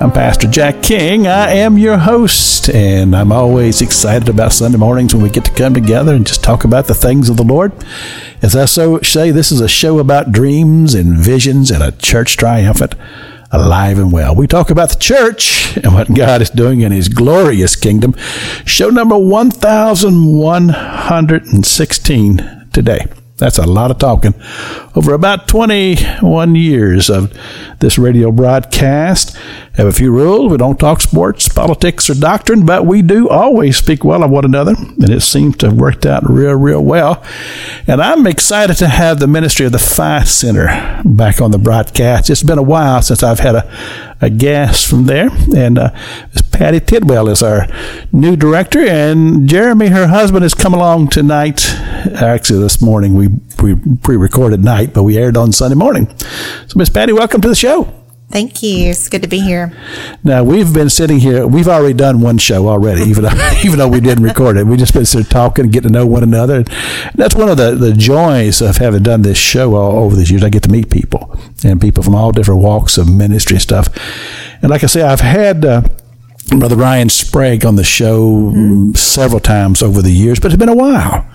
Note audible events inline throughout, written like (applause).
I'm Pastor Jack King. I am your host, and I'm always excited about Sunday mornings when we get to come together and just talk about the things of the Lord. As I so say, this is a show about dreams and visions and a church triumphant, alive and well. We talk about the church and what God is doing in His glorious kingdom. Show number 1116 today. That's a lot of talking. Over about 21 years of this radio broadcast, have a few rules. We don't talk sports, politics, or doctrine, but we do always speak well of one another, and it seems to have worked out real, real well. And I'm excited to have the ministry of the Phi Center back on the broadcast. It's been a while since I've had a, guest from there, and uh, Patti Tidwell is our new director, and Jeremy, her husband, has come along tonight. Actually, this morning we we pre-recorded night, but we aired on Sunday morning. So, Miss Patti, welcome to the show. Thank you. It's good to be here. Now we've been sitting here. We've already done one show already, (laughs) even though even though we didn't record it. We just been sort of talking, getting to know one another. And that's one of the, the joys of having done this show all over these years. I get to meet people and people from all different walks of ministry and stuff. And like I say, I've had. Uh, Brother Ryan Sprague on the show mm-hmm. several times over the years, but it's been a while.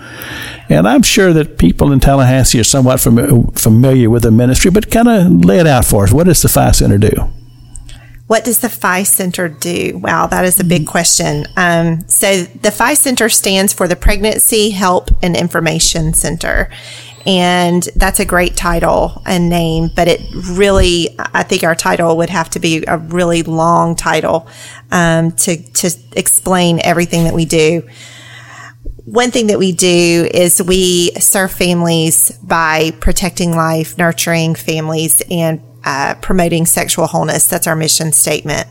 And I'm sure that people in Tallahassee are somewhat fam- familiar with the ministry, but kind of lay it out for us. What does the Phi Center do? What does the Phi Center do? Wow, that is a big question. Um, so, the Phi Center stands for the Pregnancy Help and Information Center. And that's a great title and name, but it really, I think our title would have to be a really long title um, to, to explain everything that we do one thing that we do is we serve families by protecting life, nurturing families, and uh, promoting sexual wholeness. That's our mission statement.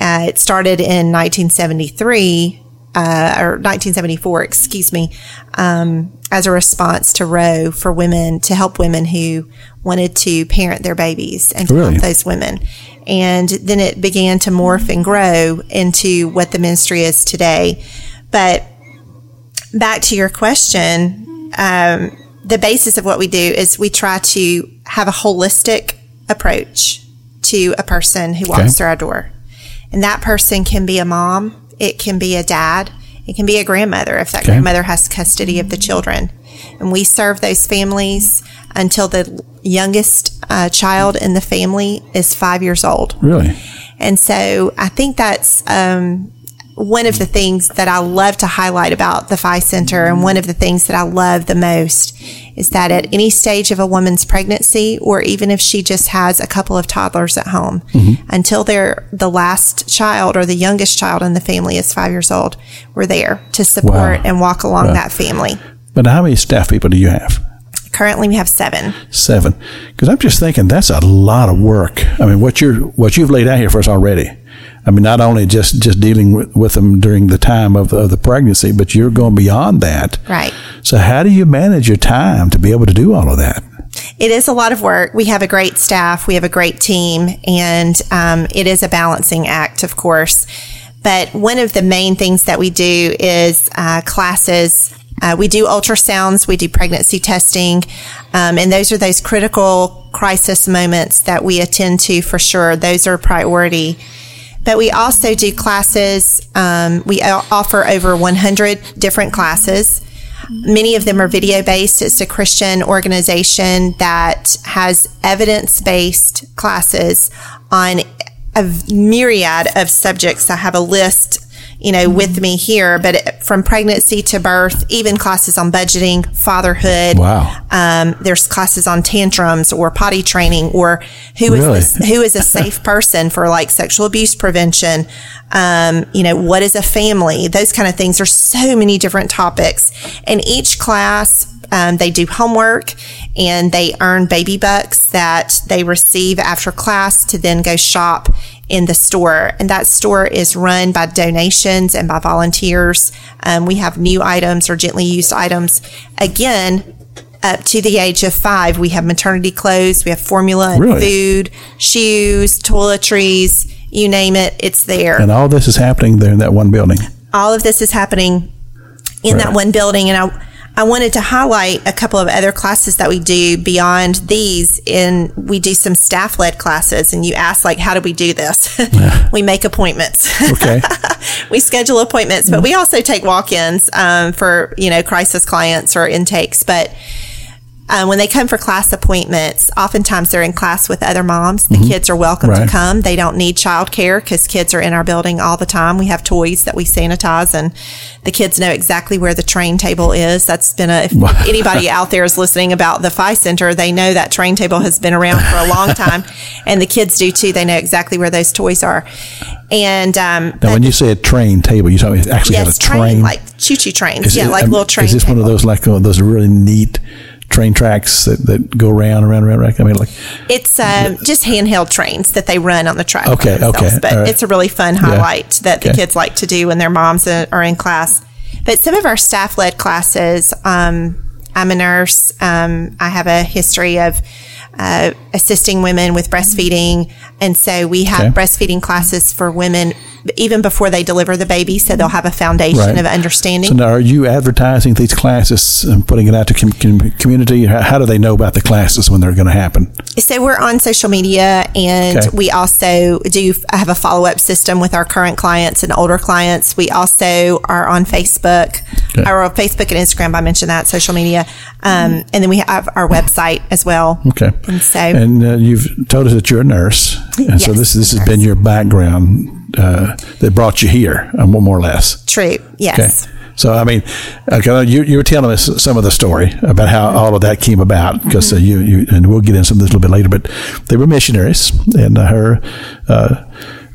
Uh, it started in 1973, uh, or 1974, excuse me, um, as a response to Roe for women to help women who wanted to parent their babies and to really? help those women. And then it began to morph and grow into what the ministry is today. But back to your question, um, the basis of what we do is we try to have a holistic approach to a person who walks okay. through our door. And that person can be a mom, it can be a dad, it can be a grandmother if that okay. grandmother has custody of the children. And we serve those families until the youngest uh, child in the family is five years old. Really? And so I think that's um, one of the things that I love to highlight about the Phi Center and one of the things that I love the most is that at any stage of a woman's pregnancy, or even if she just has a couple of toddlers at home, mm-hmm. until they're the last child or the youngest child in the family is five years old, we're there to support wow. and walk along wow. that family. But how many staff people do you have? Currently, we have seven. Seven, because I'm just thinking that's a lot of work. I mean, what you're what you've laid out here for us already I mean, not only just, just dealing with, with them during the time of, of the pregnancy, but you're going beyond that. Right. So how do you manage your time to be able to do all of that? It is a lot of work. We have a great staff. We have a great team and, um, it is a balancing act, of course. But one of the main things that we do is, uh, classes uh, we do ultrasounds, we do pregnancy testing, um, and those are those critical crisis moments that we attend to for sure. Those are priority. But we also do classes. Um, we offer over 100 different classes. Many of them are video based. It's a Christian organization that has evidence based classes on a myriad of subjects. I have a list you know, with me here, but from pregnancy to birth, even classes on budgeting, fatherhood. Wow. Um, there's classes on tantrums or potty training or who really? is this, who is a (laughs) safe person for like sexual abuse prevention. Um, you know, what is a family? Those kind of things. There's so many different topics, and each class um, they do homework and they earn baby bucks that they receive after class to then go shop in the store. And that store is run by donations and by volunteers. Um, we have new items or gently used items. Again, up to the age of five, we have maternity clothes, we have formula and Really? food, shoes, toiletries, you name it, it's there And all this is happening there in that one building. all of this is happening in that one building and I I wanted to highlight a couple of other classes that we do beyond these in we do some staff led classes and you ask like how do we do this? (laughs) We make appointments. Okay. (laughs) we schedule appointments but we also take walk-ins um, for you know crisis clients or intakes but um, when they come for class appointments, oftentimes they're in class with other moms. The kids are welcome Right. to come. They don't need childcare because kids are in our building all the time. We have toys that we sanitize, and the kids know exactly where the train table is. That's been a. If (laughs) anybody out there is listening about the Phi Center, they know that train table has been around for a long time, (laughs) and the kids do too. They know exactly where those toys are. And um, Now, when you say a train table, you talking actually yes, a train, train. like choo choo trains. Is yeah, it- like um, little train. Is this one of those like uh, those really neat train tracks that, that go round, around, around? around? I mean, like It's um, just handheld trains that they run on the track. Okay, okay, But right. it's a really fun highlight that the Okay. kids like to do when their moms are in class. But some of our staff led classes, um, I'm a nurse. Um, I have a history of uh, assisting women with breastfeeding. And so we have Okay. breastfeeding classes for women even before they deliver the baby. So they'll have a foundation Right. of understanding. So now, are you advertising these classes and putting it out to com- com- community? How, how do they know about the classes when they're going to happen? So we're on social media, and Okay. we also do have a follow up system with our current clients and older clients. We also are on Facebook, Okay. or Facebook and Instagram. I mentioned that social media, um, and then we have our website as well. Okay. And so, And uh, you've told us that you're a nurse, and so this this has nurse. been your background uh, that brought you here, uh, more more or less. true, yes. Okay. So I mean, okay, you, you were telling us some of the story about how all of that came about because uh, you, you and we'll get into some of this a little bit later. But they were missionaries, and uh, her uh,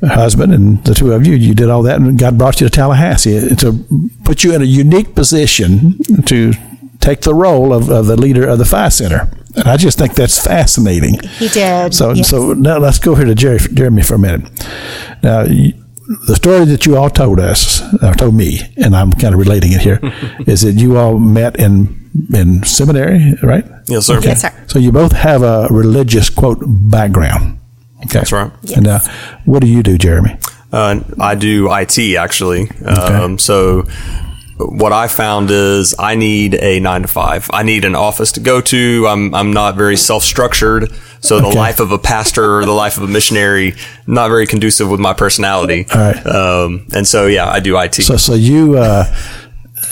husband and the two of you, you did all that, and God brought you to Tallahassee to put you in a unique position to take the role of, of the leader of the Phi Center. And I just think that's fascinating. He did, So, yes. so now let's go here to Jerry, Jeremy for a minute. Now, you, the story that you all told us, uh, told me, and I'm kind of relating it here, (laughs) is that you all met in in seminary, right? Yes, sir. Yes, sir. So you both have a religious quote background. Okay, That's right. And uh, what do you do, Jeremy? Uh, I do IT actually. Um, so what I found is I need a nine to five. I need an office to go to. I'm I'm not very self structured. So the life of a pastor or the life of a missionary not very conducive with my personality. All right. Um, and so yeah, I do IT. So, so you. Uh,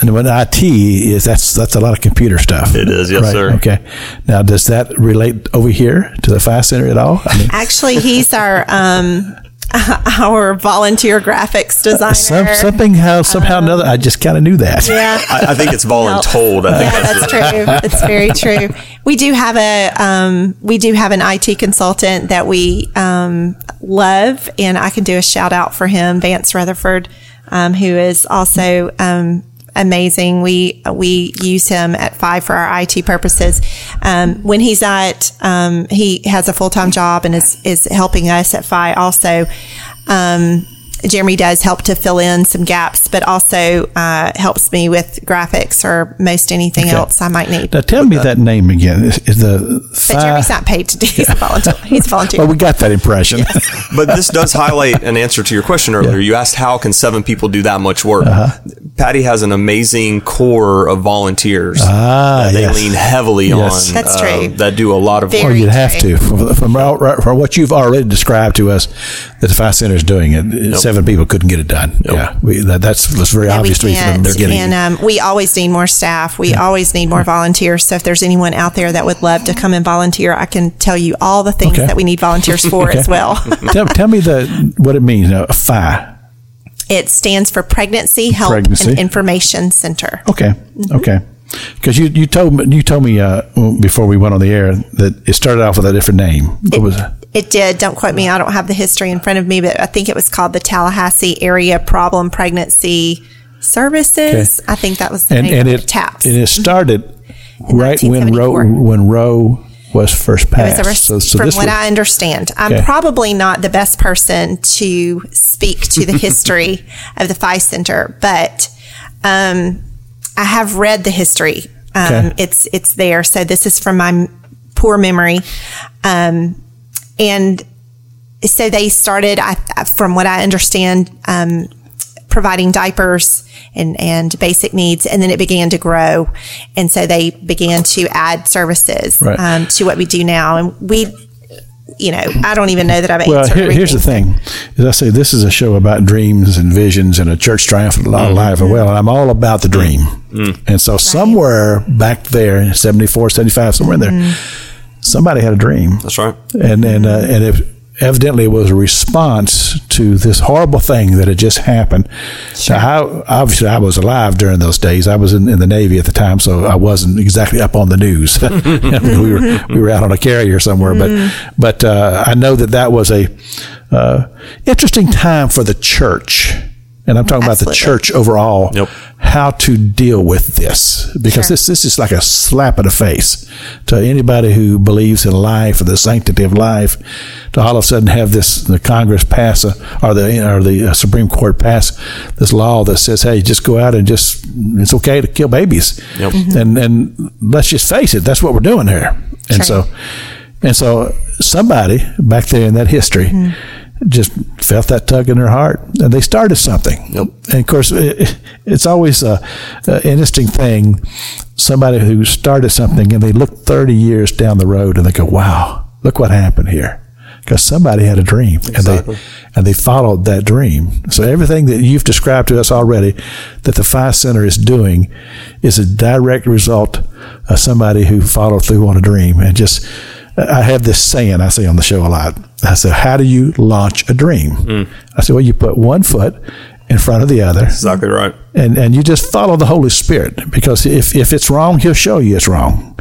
and when IT is that's that's a lot of computer stuff. It is, yes, right? sir. Okay. Now, does that relate over here to the Phi Center at all? I mean, Actually, he's our um, (laughs) our volunteer graphics designer. some, something how somehow or another, I just kind of knew that. yeah. (laughs) I, I think it's (laughs) voluntold. I think yeah, that's true. It's very true. We do have a um, we do have an IT consultant that we um, love, and I can do a shout out for him, Vance Rutherford, um, who is also um, amazing. We we use him at Phi for our IT purposes. Um, when he's at um, he has a full time job and is is helping us at Phi also. Um, Jeremy does help to fill in some gaps, but also uh, helps me with graphics or most anything Okay. else I might need. Now, tell me that name again. Is, is the But Jeremy's not paid to do. He's a volunteer. He's a volunteer. Well, we got that impression. but this does highlight an answer to your question earlier. You asked how can seven people do that much work? Uh-huh. Patti has an amazing core of volunteers. Ah, they yes. lean heavily Yes. on. That's um, true. That do a lot of Very Or work. you'd have true. to. From, from, our- from what you've already described to us, that the Phi Center is doing it, seven people couldn't get it done. Yeah, we, that, that's, that's very Yeah, obvious to me from can't. the beginning. And um, we always need more staff. We always need more volunteers. So if there's anyone out there that would love to come and volunteer, I can tell you all the things Okay. that we need volunteers for (laughs) Okay. as well. tell, tell me the what it means. Now, Phi. It stands for Pregnancy Help Pregnancy. and Information Center. Okay. Okay. Because you, you told me you told me uh, before we went on the air that it started off with a different name. What was it? It did. Don't quote me. I don't have the history in front of me, but I think it was called the Tallahassee Area Problem Pregnancy Services. I think that was the And name and of it TAPS. and it started right when Roe when Roe was first passed. was a res- so, so from what was- I understand. I'm Okay. probably not the best person to speak to the history (laughs) of the Phi Center, but um, I have read the history. Um, Okay. It's it's there. So this is from my m- poor memory, um, and so they started. I, from what I understand, um, providing diapers and, and basic needs, and then it began to grow, and so they began to add services Right. um, to what we do now, and we. You know, I don't even know that I've Well, answered here, here's the thing: as I say, this is a show about dreams and visions and a church triumphant Mm-hmm. life. And well, I'm all about the dream, and so somewhere back there, 74, 75, somewhere in there, Mm-hmm. somebody had a dream, That's right. and and uh, and if evidently it was a response to this horrible thing that had just happened. Now, I, obviously, I was alive during those days. I was in, in the Navy at the time, so I wasn't exactly up on the news. (laughs) we were we were out on a carrier somewhere, but but uh, I know that that was a uh, interesting time for the church. And I'm talking about the church overall, Yep. how to deal with this. Because Sure. this, this is like a slap in the face to anybody who believes in life or the sanctity of life to all of a sudden have this, the Congress pass a, or the, or the uh, Supreme Court pass this law that says, hey, just go out and just, it's okay to kill babies. Yep. And, and let's just face it, that's what we're doing here. And Sure. so, and so somebody back there in that history just felt that tug in their heart and they started something. Yep. And of course, it, it's always a, a interesting thing. Somebody who started something and they look 30 years down the road and they go, wow, look what happened here. Because somebody had a dream and they and they followed that dream. So everything that you've described to us already that the Phi Center is doing is a direct result of somebody who followed through on a dream and just I have this saying I say on the show a lot. I said, How do you launch a dream? I said, Well, you put one foot in front of the other Exactly right. and and you just follow the Holy Spirit because if if it's wrong, He'll show you it's wrong,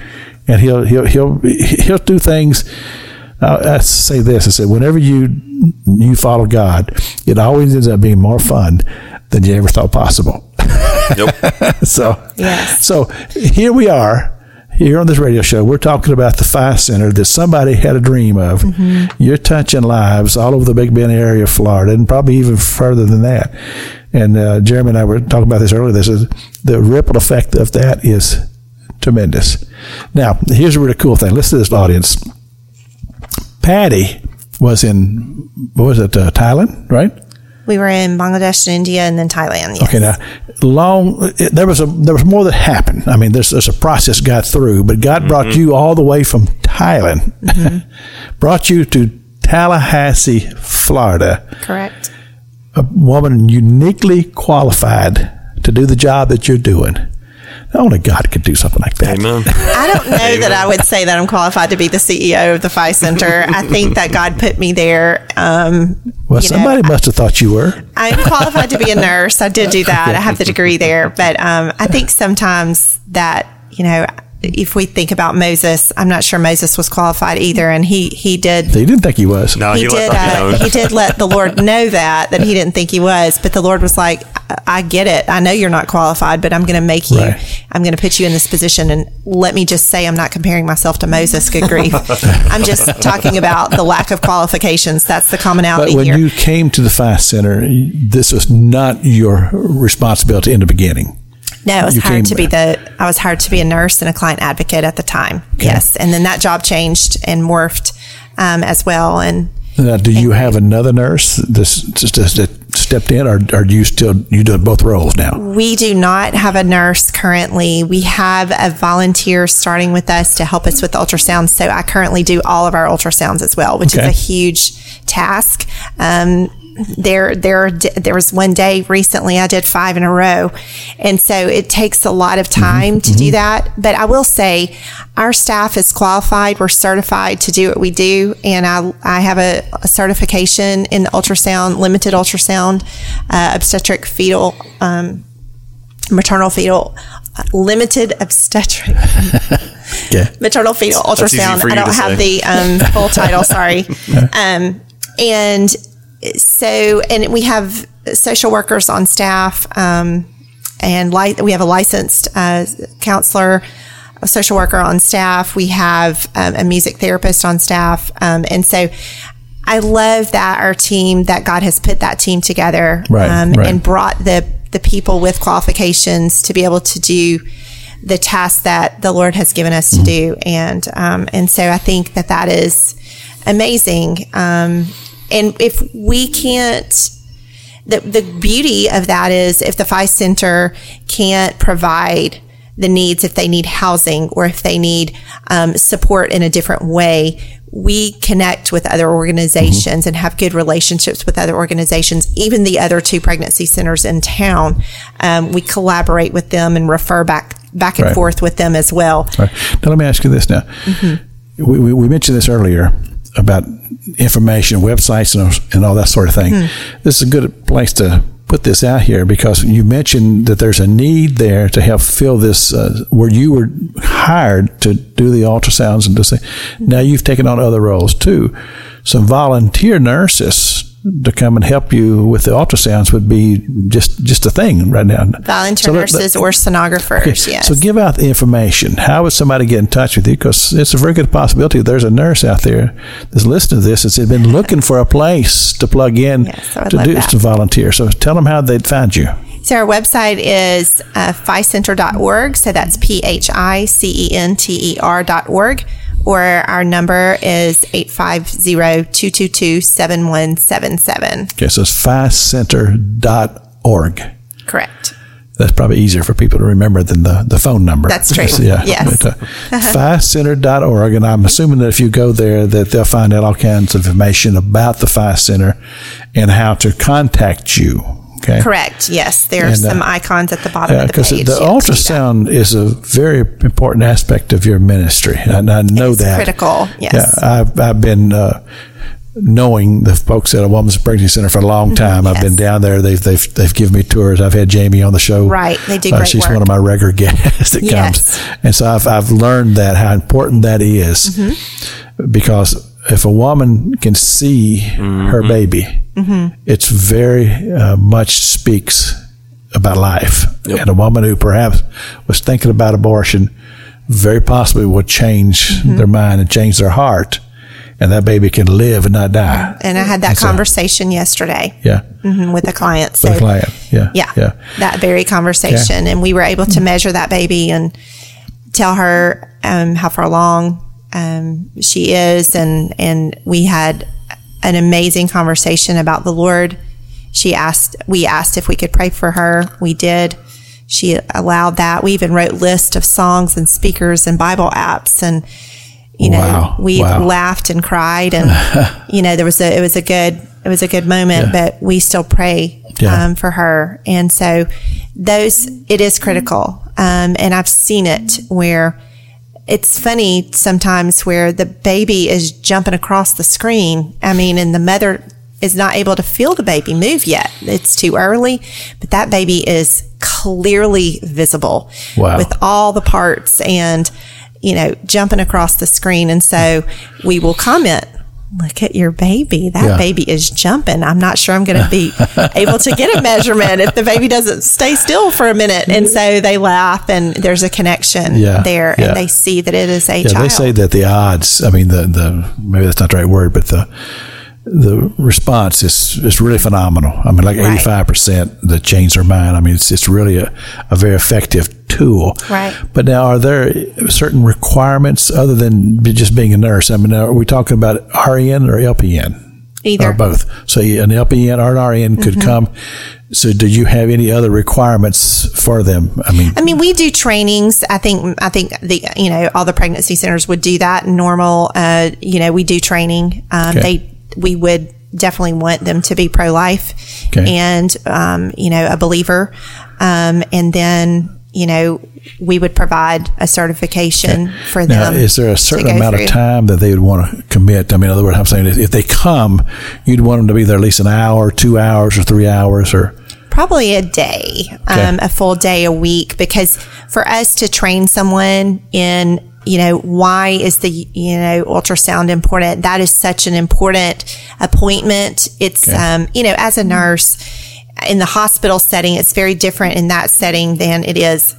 and He'll He'll He'll He'll do things. Uh, I say this: I said, whenever you you follow God, it always ends up being more fun than you ever thought possible. Yep. (laughs) so Yes. so here we are. Here on this radio show, we're talking about the Phi Center that somebody had a dream of. You're touching lives all over the Big Bend area of Florida, and probably even further than that. And uh, Jeremy and I were talking about this earlier. This is the ripple effect of that is tremendous. Now, here's a really cool thing. Listen to this audience. Patti was in what was it, uh, Thailand, right? We were in Bangladesh and India and then Thailand. Yes. Okay, now long it, there was a there was more that happened. I mean, there's, there's a process got through, but God mm-hmm. brought you all the way from Thailand, mm-hmm. (laughs) brought you to Tallahassee, Florida. Correct. A woman uniquely qualified to do the job that you're doing. Only God could do something like that. Amen. I don't know that I would say that I'm qualified to be the CEO of the Phi Center. I think that God put me there. Um, Well, you know, somebody must have thought you were. I'm qualified to be a nurse. I did do that. I have the degree there. But um, I think sometimes that, you know, if we think about Moses, I'm not sure Moses was qualified either. And he, he did. He didn't think he was. No, he, he, did. let Uh, he did let the Lord know that that he didn't think he was, but the Lord was like, "I, I get it. I know you're not qualified, but I'm going to make you. Right. I'm going to put you in this position." And let me just say, I'm not comparing myself to Moses. Good grief! (laughs) I'm just talking about the lack of qualifications. That's the commonality. But when here. you came to the Phi Center, this was not your responsibility in the beginning. No, I was hired came- to be the. I was hired to be a nurse and a client advocate at the time. Yes, and then that job changed and morphed um, as well. And Now, do you have another nurse that's, that stepped in, or, or do you still you do both roles now? we do not have a nurse currently. We have a volunteer starting with us to help us with the ultrasounds. So I currently do all of our ultrasounds as well, which Okay. is a huge task. Um, there, there, there was one day recently I did five in a row, and so it takes a lot of time to do that. But I will say, our staff is qualified. We're certified to do what we do, and I, I have a, a certification in ultrasound, limited ultrasound, uh, obstetric fetal. Um, maternal fetal uh, limited obstetric (laughs) Okay. maternal fetal ultrasound. I don't have say. the um, full title, sorry. (laughs) Um, and so, and we have social workers on staff, um, and li- we have a licensed uh, counselor, a social worker on staff. We have um, a music therapist on staff. Um, and so I love that our team, that God has put that team together Right, um, right. and brought the, the people with qualifications to be able to do the task that the Lord has given us to do. And, um, and so I think that that is amazing. Um, and if we can't, the, the beauty of that is if the Phi Center can't provide the needs, if they need housing or if they need um, support in a different way, we connect with other organizations and have good relationships with other organizations, even the other two pregnancy centers in town. Um, we collaborate with them and refer back back and Right. forth with them as well. Right. Now, let me ask you this now. We, we, we mentioned this earlier about information, websites, and, and all that sort of thing. This is a good place to put this out here because you mentioned that there's a need there to help fill this uh, where you were hired to do the ultrasounds and to say now you've taken on other roles too. Some volunteer nurses to come and help you with the ultrasounds would be just just a thing right now Volunteer So let- let- nurses or sonographers, Okay, yes. So give out the information. How would somebody get in touch with you? Because it's a very good possibility there's a nurse out there that's listening to this that's been (laughs) looking for a place to plug in Yes, to do that. to volunteer. So tell them how they'd find you. So our website is uh, phicenter.org. So that's P H I C E N T E R dot org. Or our number is 850-222-7177. Okay, so it's phicenter.org. Correct. That's probably easier for people to remember than the, the phone number. That's true. (laughs) yeah. Yes. But, uh, (laughs) PhiCenter.org. And I'm assuming that if you go there, that they'll find out all kinds of information about the Phi Center and how to contact you. Okay. Correct. Yes. There are And, uh, some icons at the bottom Yeah, of the page. because the Yes, it. ultrasound is a very important aspect of your ministry, and I know It's that. critical, yes. Yeah, I've I've been uh, knowing the folks at a women's pregnancy center for a long time. I've been down there. They've they've they've given me tours. I've had Jamie on the show. Right. They do Uh, she's work. one of my regular (laughs) guests that Yes. comes, and so I've I've learned that how important that is. Mm-hmm. because if a woman can see her baby, Mm-hmm. it's very uh, much speaks about life. And a woman who perhaps was thinking about abortion very possibly will change Mm-hmm. their mind and change their heart, and that baby can live and not die. And I had that And so- conversation yesterday Yeah, mhm, with a client. for the So, client. Yeah, Yeah. yeah. That very conversation. And we were able to measure that baby and tell her um, how far along um, she is. And, and we had an amazing conversation about the Lord. She asked, we asked if we could pray for her. We did. She allowed that. We even wrote list of songs and speakers and Bible apps and you know, Wow. we Wow. laughed and cried and (laughs) you know, there was a it was a good it was a good moment, Yeah. but we still pray Yeah. um, for her. And so those it is critical. Um, and I've seen it where it's funny sometimes where the baby is jumping across the screen. I mean, and the mother is not able to feel the baby move yet. It's too early, but that baby is clearly visible Wow. with all the parts and, you know, jumping across the screen. And so we will comment, look at your baby. That Yeah. baby is jumping. I'm not sure I'm going to be (laughs) able to get a measurement if the baby doesn't stay still for a minute. And so they laugh and there's a connection Yeah, there yeah. and they see that it is a Yeah, child. they say that the odds. I mean, the the maybe that's not the right word, but the the response is is really phenomenal. I mean, like eighty five percent that change their mind. I mean, it's it's really a, a very effective tool. Right. But now, are there certain requirements other than just being a nurse? I mean, are we talking about RN or LPN? Either. Or both. So an LPN or an RN could Mm-hmm. come. So, do you have any other requirements for them? I mean, I mean, we do trainings. I think, I think the, you know, all the pregnancy centers would do that. Normal, uh, you know, we do training. Um, Okay. they, we would definitely want them to be pro life Okay. and, um, you know, a believer. Um, and then, you know, we would provide a certification for Now, them. is there a certain amount of time that they would want to commit? I mean, in other words, I'm saying if they come, you'd want them to be there at least an hour, two hours, or three hours, or Probably a day, um, a full day a week, because for us to train someone in, you know, why is the, you know, ultrasound important? That is such an important appointment. It's, Okay. um, you know, as a nurse in the hospital setting, it's very different in that setting than it is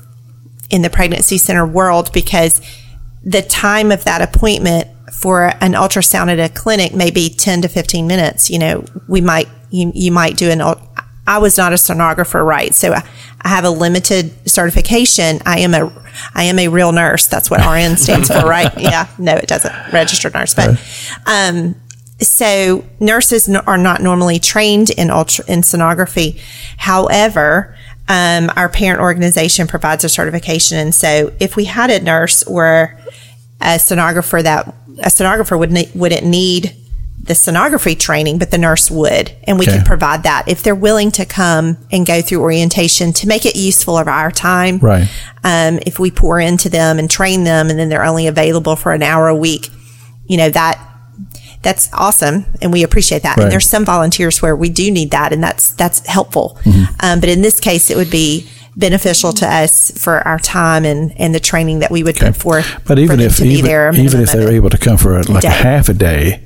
in the pregnancy center world because the time of that appointment for an ultrasound at a clinic may be 10 to 15 minutes. You know, we might, you, you might do an, I was not a sonographer, right? So I, I have a limited certification. I am a, I am a real nurse. That's what RN (laughs) stands for, right? Yeah. No, it doesn't. Registered nurse. But, um, so nurses are not normally trained in ultra, in sonography. However, um, our parent organization provides a certification. And so if we had a nurse or a sonographer that a sonographer would ne- wouldn't need the sonography training, but the nurse would, and we Okay. can provide that if they're willing to come and go through orientation to make it useful of our time. Right. Um, if we pour into them and train them, and then they're only available for an hour a week, you know that that's awesome, and we appreciate that. Right. And there's some volunteers where we do need that, and that's that's helpful. Mm-hmm. Um, but in this case, it would be beneficial to us for our time and, and the training that we would put forth. But even if to be even, there even if they're able to come for like Day. a half a day,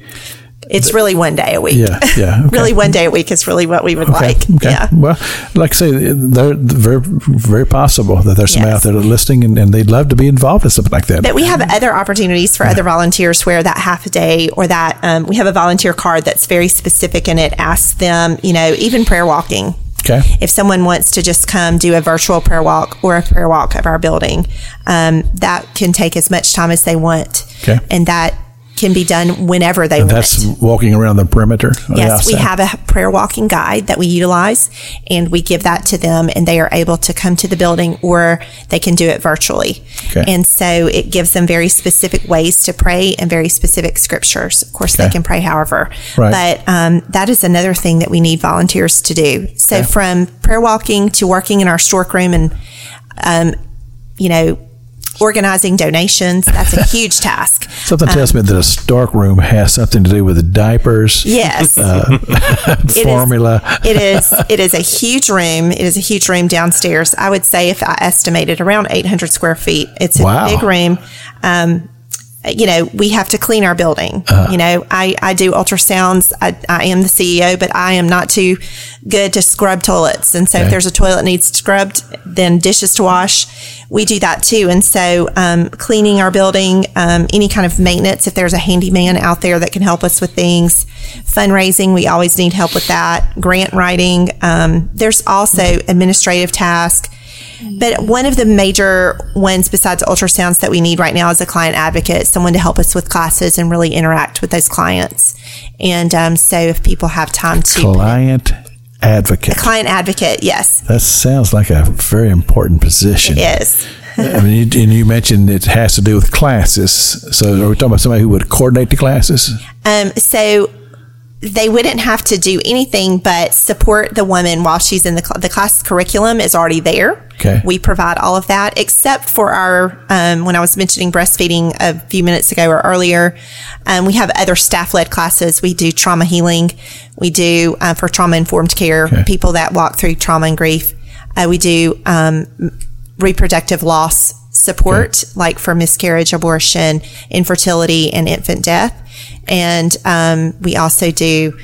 it's really one day a week. yeah, yeah, (laughs) okay. really one day a week is really what we would Okay, like. okay. Yeah. Well, like I say, they're very, very possible that there's some Yes. out there listening and, and they'd love to be involved in something like that. But we have other opportunities for other volunteers where that half a day or that um, we have a volunteer card that's very specific and it asks them, you know, even prayer walking. Okay. If someone wants to just come do a virtual prayer walk or a prayer walk of our building, um, that can take as much time as they want. Okay. And that can be done whenever they And want. that's walking around the perimeter. Yes, we have a prayer walking guide that we utilize and we give that to them and they are able to come to the building or they can do it virtually. Okay. And so it gives them very specific ways to pray and very specific scriptures. Of course, they can pray however. Right. But um, that is another thing that we need volunteers to do. So Okay. from prayer walking to working in our storeroom and, um, you know, organizing donations, that's a (laughs) huge task. Something tells me that a stock room has something to do with the diapers, Yes. (laughs) (laughs) It is- formula. it is it is a huge room. It is a huge room downstairs. I would say if I estimated around 800 square feet. It's a Wow. big room. Um, you know, we have to clean our building. You know, I, I do ultrasounds. I, I am the CEO, but I am not too good to scrub toilets. And so Okay. if there's a toilet needs scrubbed, then dishes to wash, we do that too. And so, um, cleaning our building, um, any kind of maintenance, if there's a handyman out there that can help us with things, fundraising, we always need help with that, grant writing. Um, there's also administrative tasks. But one of the major ones besides ultrasounds that we need right now is a client advocate, someone to help us with classes and really interact with those clients. And um, so if people have time to Client advocate. client advocate, yes, That sounds like a very important position. is. I mean, you, and you mentioned it has to do with classes. So, are we talking about somebody who would coordinate the classes? Um, so they wouldn't have to do anything but support the woman while she's in the cl- the class curriculum is already there. Okay. We provide all of that except for our um, when I was mentioning breastfeeding a few minutes ago or earlier. Um, we have other staff led classes. We do trauma healing. We do uh, for trauma informed care. Okay. People that walk through trauma and grief. Uh, we do um, reproductive loss support, like for miscarriage, abortion, infertility, and infant death. And um, we also do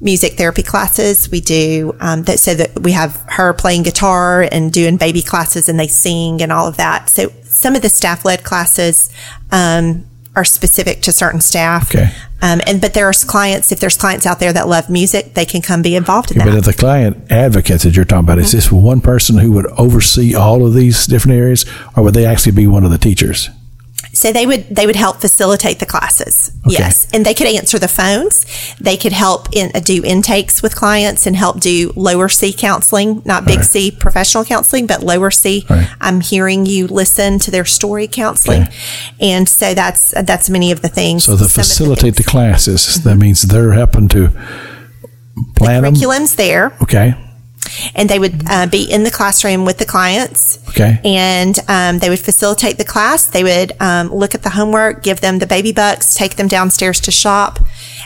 music therapy classes. We do um, that so that we have her playing guitar and doing baby classes, and they sing and all of that. So some of the staff led classes um, are specific to certain staff. Okay. Um, and but there are clients. If there's clients out there that love music, they can come be involved in that. But if the client advocates that you're talking about, is this one person who would oversee all of these different areas, or would they actually be one of the teachers? So they would they would help facilitate the classes. Yes, and they could answer the phones. They could help in uh, do intakes with clients and help do lower C counseling, not big Right. C professional counseling, but lower C. Right. am hearing you listen to their story counseling, Okay. and so that's that's many of the things. So the facilitate the things. classes, that means they're helping to plan them. curriculums there, Okay. And they would uh, be in the classroom with the clients. Okay. And um, they would facilitate the class. They would um, look at the homework, give them the baby bucks, take them downstairs to shop,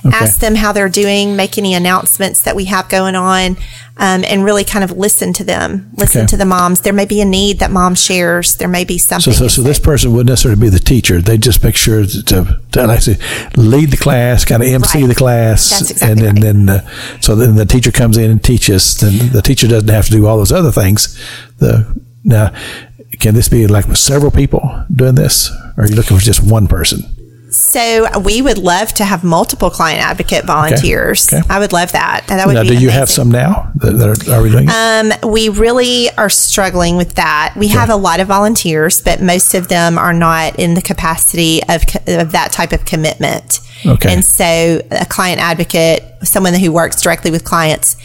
ask them how they're doing, make any announcements that we have going on, um, and really kind of listen to them, listen Okay. to the moms. There may be a need that mom shares. There may be So, something. so, so this person wouldn't necessarily be the teacher. They just make sure to, to, to like I say, lead the class, kind of MC Right. the class, That's exactly and then, then uh, so then the teacher comes in and teaches. Then the teacher doesn't have to do all those other things. The now, can this be like with several people doing this? Or are you looking for just one person? So we would love to have multiple client advocate volunteers. Okay. I would love that. That would Now, be do you have some now? That, that are, are we doing? Um, we really are struggling with that. We have a lot of volunteers, but most of them are not in the capacity of, of that type of commitment. Okay. And so a client advocate, someone who works directly with clients,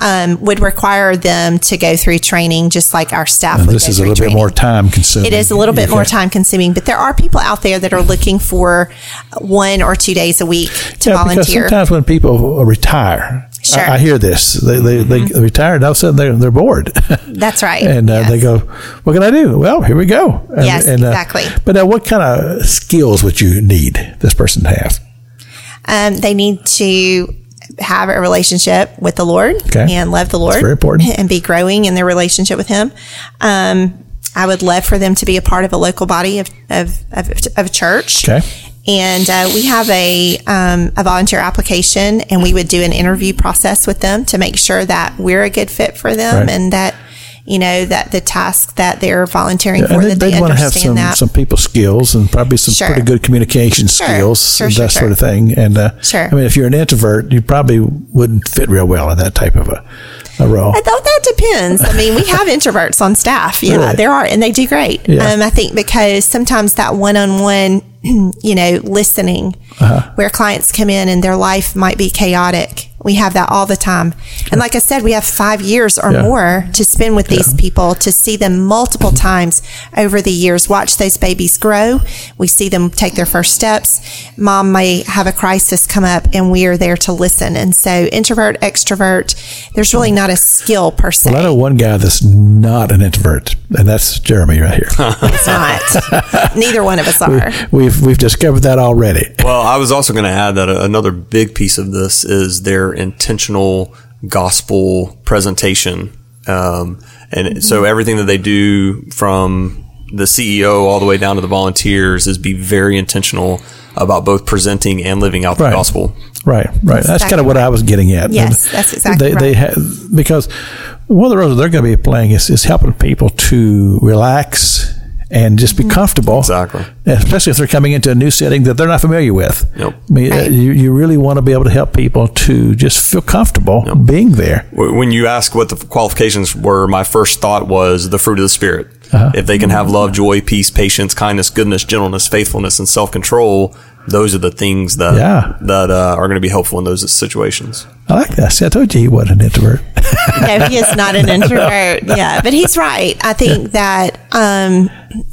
um, would require them to go through training just like our staff would this is a little bit more time consuming. It is a little bit more time consuming, but there are people out there that are looking for one or two days a week to Yeah, because volunteer. sometimes when people retire, Sure. I, I hear this. They they, they retire and all of a sudden they're, they're bored. (laughs) That's right. (laughs) and uh, Yes. they go, "What can I do?" Well, here we go. And, Yes, uh, exactly. but uh, what kind of skills would you need this person to have? Um, they need to have a relationship with the Lord Okay. and love the Lord. very important. (laughs) And be growing in their relationship with Him. Um, I would love for them to be a part of a local body of, of, of, of a church. Okay. And uh, we have a, um, a volunteer application, and we would do an interview process with them to make sure that we're a good fit for them Right. and that, you know, that the task that they're volunteering for, and that they want to have some that. some people skills and probably some Sure. pretty good communication Sure. skills, Sure, that sort of thing. And uh, Sure. I mean, if you're an introvert, you probably wouldn't fit real well in that type of a, a role. I thought that depends. I mean, we (laughs) have introverts on staff. Yeah, Really? there are, and they do great. Yeah. Um, I think because sometimes that one-on-one, (clears throat) you know, listening, Uh-huh. where clients come in and their life might be chaotic. We have that all the time. And like I said, we have five years or Yeah. more to spend with these people to see them multiple times over the years, watch those babies grow. We see them take their first steps. Mom may have a crisis come up and we are there to listen. And so introvert, extrovert, there's really not a skill per se. Well, I know one guy that's not an introvert, and that's Jeremy right here. (laughs) It's not. Neither one of us are. we've we've discovered that already. Well, I was also going to add that another big piece of this is their intentional gospel presentation. Um, and so everything that they do from the CEO all the way down to the volunteers is be very intentional about both presenting and living out the Right. gospel. Right, right. That's exactly kind of what I was getting at. Yes, And that's exactly they, They ha- because one of the roles they're going to be playing is, is helping people to relax and just be Mm-hmm. comfortable. Exactly. Especially if they're coming into a new setting that they're not familiar with. Yep. I mean, Right. you, you really want to be able to help people to just feel comfortable being there. When you ask what the qualifications were, my first thought was the fruit of the spirit. Uh-huh. If they can have love, joy, peace, patience, kindness, goodness, gentleness, faithfulness, and self control, those are the things that Yeah. that uh, are going to be helpful in those situations. I like that. See, I told you he wasn't an introvert. (laughs) no, he is not an (laughs) introvert. Yeah, but he's right. I think that um,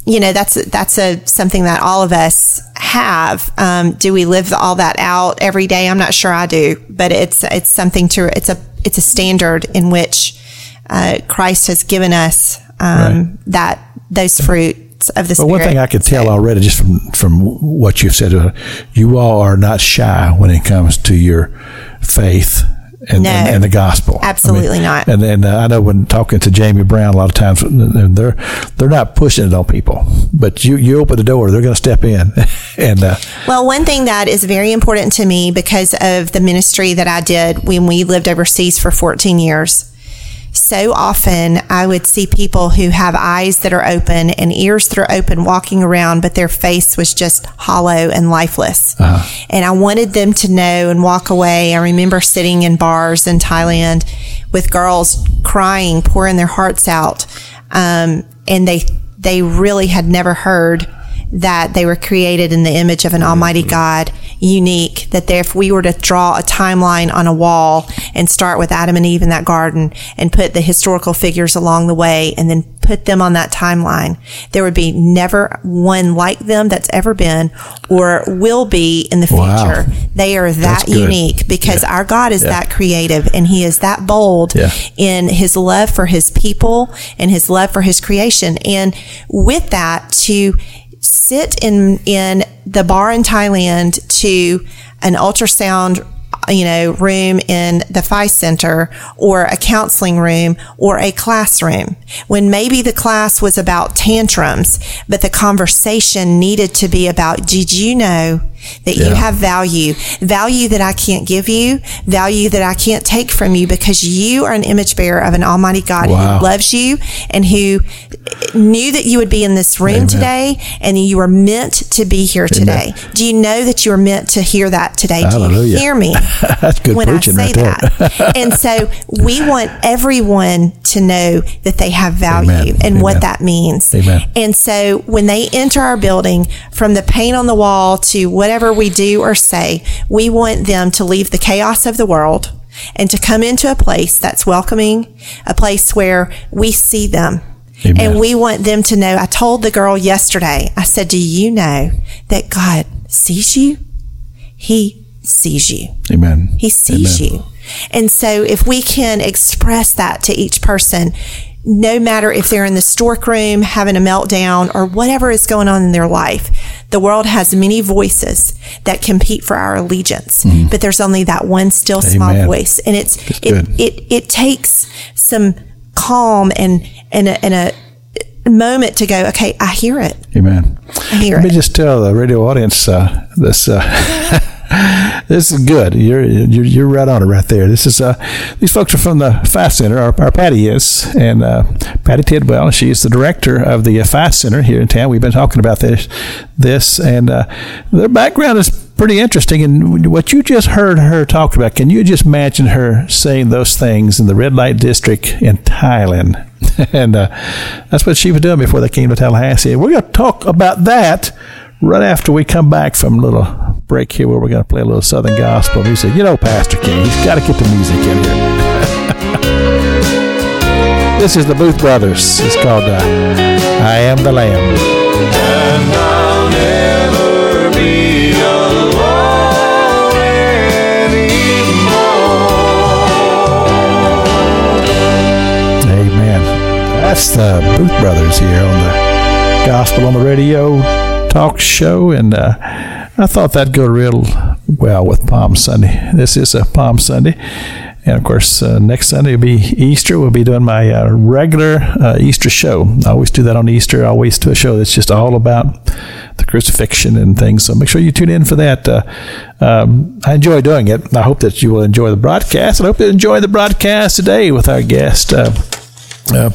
you know that's that's a something that all of us have. Um, do we live all that out every day? I'm not sure I do, but it's it's something to it's a it's a standard in which uh, Christ has given us um, Right. that those fruits of the spirit. one thing I could tell already just from, from what you've said, uh, you all are not shy when it comes to your faith and, No. and, and the gospel. Absolutely not. And, and uh, I know when talking to Jamie Brown, a lot of times they're they're not pushing it on people, but you you open the door, they're going to step in, (laughs) and uh, Well, one thing that is very important to me because of the ministry that I did when we lived overseas for 14 years. So often I would see people who have eyes that are open and ears that are open walking around, but their face was just hollow and lifeless. And I wanted them to know and walk away. I remember sitting in bars in Thailand with girls crying, pouring their hearts out. Um, and they, they really had never heard that they were created in the image of an almighty mm-hmm. God, unique, that if we were to draw a timeline on a wall and start with Adam and Eve in that garden and put the historical figures along the way and then put them on that timeline, there would be never one like them that's ever been or will be in the Wow. future. They are that unique because Yeah. our God is Yeah. that creative and he is that bold Yeah. in his love for his people and his love for his creation. And with that, to sit in in the bar in Thailand to an ultrasound you know room in the Phi center or a counseling room or a classroom when maybe the class was about tantrums but the conversation needed to be about did you know that Yeah. you have value, value that I can't give you, value that I can't take from you because you are an image bearer of an almighty God Wow. who loves you and who knew that you would be in this room Amen. today and you were meant to be here today. Do you know that you are meant to hear that today? Do you hear me? (laughs) That's good when I preaching say right there. that. and so we (laughs) want everyone to know that they have value Amen. and what that means. And so when they enter our building, from the paint on the wall to whatever we do or say, we want them to leave the chaos of the world and to come into a place that's welcoming, a place where we see them. Amen. And we want them to know. I told the girl yesterday, I said, Do you know that God sees you? He sees you. Amen. He sees Amen. you. And so if we can express that to each person, no matter if they're in the storeroom having a meltdown or whatever is going on in their life, the world has many voices that compete for our allegiance, but there's only that one still small Mm-hmm. Voice. And it's, it, it, it takes some calm and, and a, and a moment to go, okay, I hear it. Amen. I hear Let me just tell the radio audience uh, this. Uh, (laughs) this is good. You're, you're you're right on it right there. This is uh, these folks are from the Phi Center. Our, our Patti is, and uh, Patti Tidwell. She is the director of the Phi Center here in town. We've been talking about this, this, and uh, their background is pretty interesting. And what you just heard her talk about, can you just imagine her saying those things in the red light district in Thailand? (laughs) and uh, that's what she was doing before they came to Tallahassee. We're going to talk about that right after we come back from a little break here where we're going to play a little Southern gospel music. You know, Pastor King, he's got to get the music in here. (laughs) this is the Booth Brothers. It's called uh, I Am the Lamb. And I'll never be alone anymore. Amen. That's the Booth Brothers here on the Gospel on the Radio talk show, and uh, I thought that'd go real well with Palm Sunday. This is a Palm Sunday. And of course, uh, next Sunday will be Easter. We'll be doing my uh, regular uh, Easter show. I always do that on Easter. I always do a show that's just all about the crucifixion and things. So make sure you tune in for that. Uh, um, I enjoy doing it. I hope that you will enjoy the broadcast. I hope you enjoy the broadcast today with our guest, uh, uh,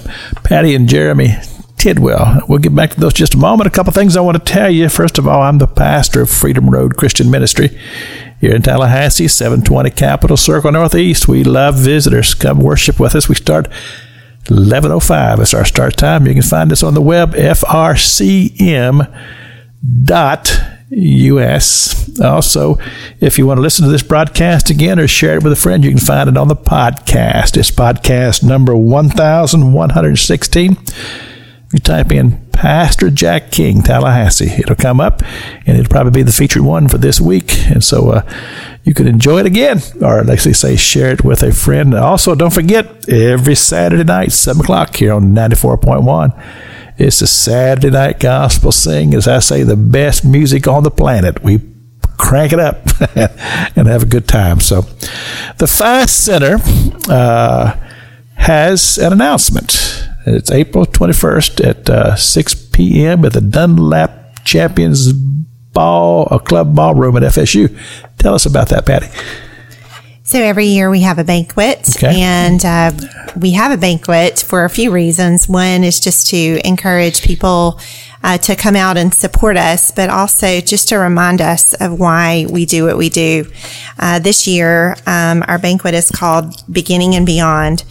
Patti and Jeremy Tidwell. We'll get back to those just a moment. A couple things I want to tell you. First of all, I'm the pastor of Freedom Road Christian Ministry here in Tallahassee, 720 Capitol Circle Northeast. We love visitors. Come worship with us. We start 11.05 is our start time. You can find us on the web, frcm dot us. Also, if you want to listen to this broadcast again or share it with a friend, you can find it on the podcast. It's podcast number 1116. You type in Pastor Jack King, Tallahassee. It'll come up, and it'll probably be the featured one for this week. And so uh, you can enjoy it again, or like they say, share it with a friend. And also, don't forget, every Saturday night, 7 o'clock here on 94.1. It's a Saturday night gospel sing. As I say, the best music on the planet. We crank it up (laughs) and have a good time. So, the Phi Center uh, has an announcement. It's April 21st at uh, 6 p.m. at the Dunlap Champions Ball, a club ballroom at FSU. Tell us about that, Patti. So every year we have a banquet, Okay. and uh, we have a banquet for a few reasons. One is just to encourage people uh, to come out and support us, but also just to remind us of why we do what we do. Uh, this year, um, our banquet is called Beginning and Beyond.